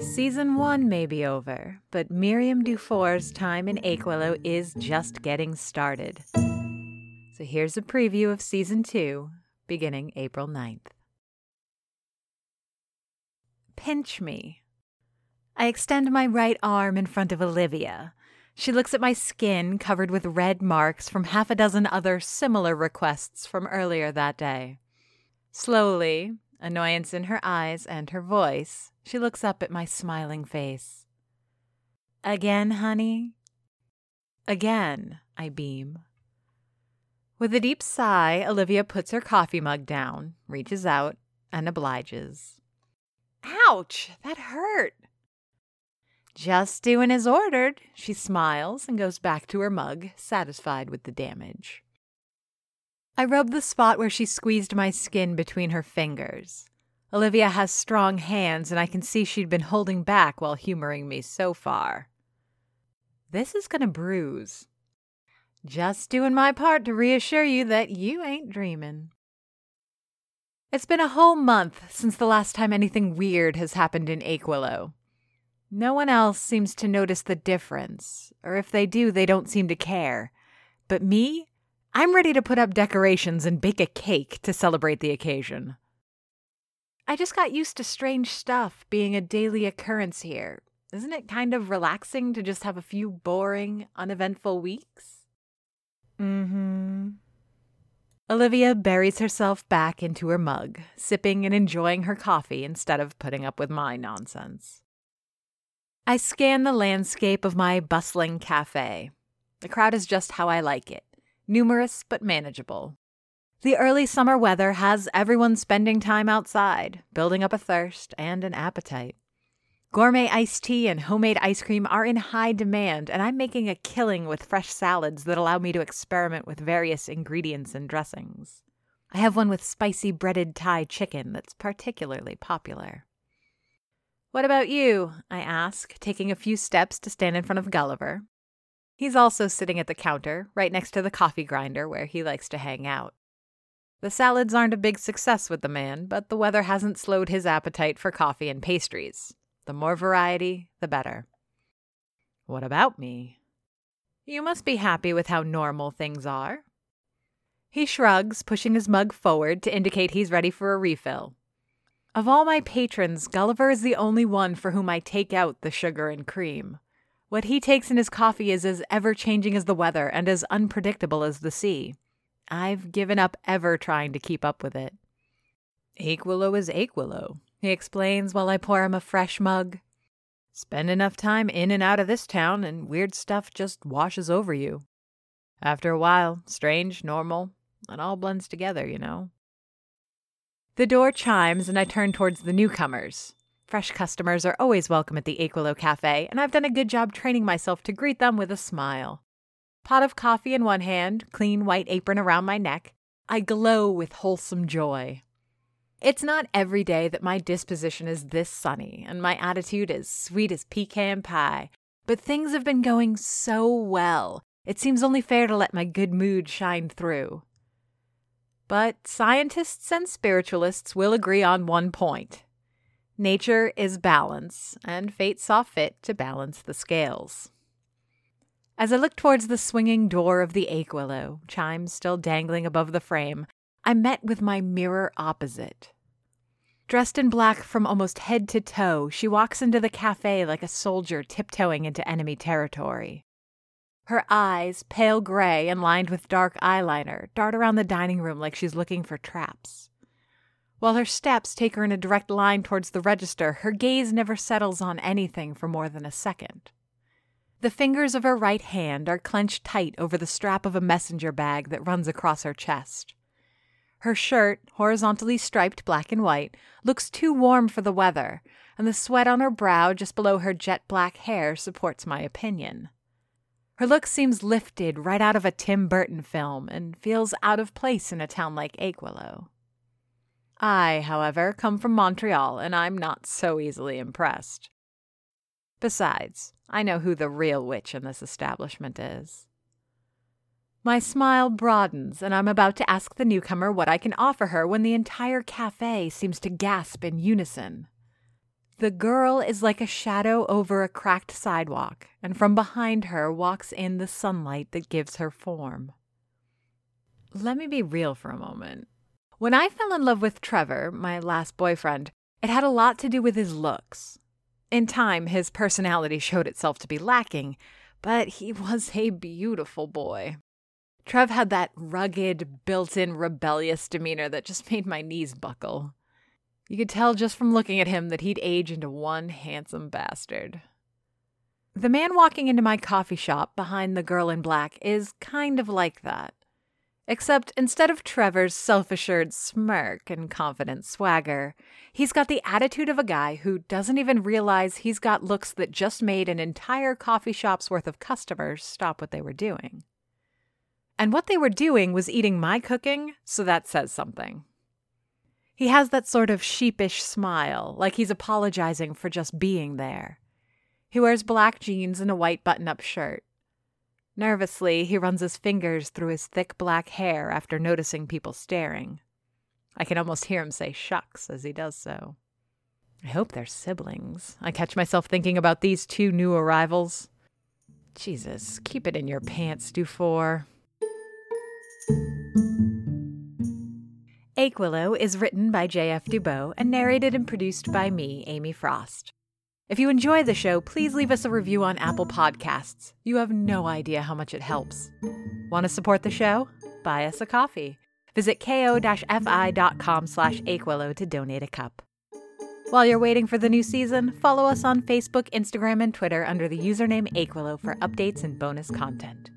Season 1 may be over, but Miriam Dufour's time in Aquilo is just getting started. So here's a preview of Season 2, beginning April 9th. Pinch me. I extend my right arm in front of Olivia. She looks at my skin covered with red marks from half a dozen other similar requests from earlier that day. Slowly, annoyance in her eyes and her voice, she looks up at my smiling face. Again, honey? Again, I beam. With a deep sigh, Olivia puts her coffee mug down, reaches out, and obliges. Ouch! That hurt! Just doing as ordered, she smiles and goes back to her mug, satisfied with the damage. I rub the spot where she squeezed my skin between her fingers. Olivia has strong hands, and I can see she'd been holding back while humoring me so far. This is going to bruise. Just doing my part to reassure you that you ain't dreaming. It's been a whole month since the last time anything weird has happened in Aquilo. No one else seems to notice the difference, or if they do, they don't seem to care. But me, I'm ready to put up decorations and bake a cake to celebrate the occasion. I just got used to strange stuff being a daily occurrence here. Isn't it kind of relaxing to just have a few boring, uneventful weeks? Mm hmm. Olivia buries herself back into her mug, sipping and enjoying her coffee instead of putting up with my nonsense. I scan the landscape of my bustling cafe. The crowd is just how I like it numerous but manageable. The early summer weather has everyone spending time outside, building up a thirst and an appetite. Gourmet iced tea and homemade ice cream are in high demand, and I'm making a killing with fresh salads that allow me to experiment with various ingredients and dressings. I have one with spicy breaded Thai chicken that's particularly popular. What about you? I ask, taking a few steps to stand in front of Gulliver. He's also sitting at the counter, right next to the coffee grinder where he likes to hang out. The salads aren't a big success with the man, but the weather hasn't slowed his appetite for coffee and pastries. The more variety, the better. What about me? You must be happy with how normal things are. He shrugs, pushing his mug forward to indicate he's ready for a refill. Of all my patrons, Gulliver is the only one for whom I take out the sugar and cream. What he takes in his coffee is as ever changing as the weather and as unpredictable as the sea. I've given up ever trying to keep up with it. Aquilo is Aquilo, he explains while I pour him a fresh mug. Spend enough time in and out of this town, and weird stuff just washes over you. After a while, strange, normal, it all blends together, you know. The door chimes, and I turn towards the newcomers. Fresh customers are always welcome at the Aquilo Cafe, and I've done a good job training myself to greet them with a smile pot of coffee in one hand, clean white apron around my neck, I glow with wholesome joy. It's not every day that my disposition is this sunny and my attitude as sweet as pecan pie, but things have been going so well, it seems only fair to let my good mood shine through. But scientists and spiritualists will agree on one point nature is balance, and fate saw fit to balance the scales. As I look towards the swinging door of the Aquilo, chimes still dangling above the frame, I met with my mirror opposite. Dressed in black from almost head to toe, she walks into the cafe like a soldier tiptoeing into enemy territory. Her eyes, pale gray and lined with dark eyeliner, dart around the dining room like she's looking for traps. While her steps take her in a direct line towards the register, her gaze never settles on anything for more than a second. The fingers of her right hand are clenched tight over the strap of a messenger bag that runs across her chest. Her shirt, horizontally striped black and white, looks too warm for the weather, and the sweat on her brow just below her jet black hair supports my opinion. Her look seems lifted right out of a Tim Burton film and feels out of place in a town like Aquilo. I, however, come from Montreal and I'm not so easily impressed. Besides, I know who the real witch in this establishment is. My smile broadens, and I'm about to ask the newcomer what I can offer her when the entire cafe seems to gasp in unison. The girl is like a shadow over a cracked sidewalk, and from behind her walks in the sunlight that gives her form. Let me be real for a moment. When I fell in love with Trevor, my last boyfriend, it had a lot to do with his looks. In time, his personality showed itself to be lacking, but he was a beautiful boy. Trev had that rugged, built in rebellious demeanor that just made my knees buckle. You could tell just from looking at him that he'd age into one handsome bastard. The man walking into my coffee shop behind the girl in black is kind of like that. Except instead of Trevor's self assured smirk and confident swagger, he's got the attitude of a guy who doesn't even realize he's got looks that just made an entire coffee shop's worth of customers stop what they were doing. And what they were doing was eating my cooking, so that says something. He has that sort of sheepish smile, like he's apologizing for just being there. He wears black jeans and a white button up shirt. Nervously, he runs his fingers through his thick black hair after noticing people staring. I can almost hear him say shucks as he does so. I hope they're siblings. I catch myself thinking about these two new arrivals. Jesus, keep it in your pants, Dufour. Aquilo is written by J.F. Dubeau and narrated and produced by me, Amy Frost. If you enjoy the show, please leave us a review on Apple Podcasts. You have no idea how much it helps. Want to support the show? Buy us a coffee. Visit ko-fi.com slash aquilo to donate a cup. While you're waiting for the new season, follow us on Facebook, Instagram, and Twitter under the username Aquilo for updates and bonus content.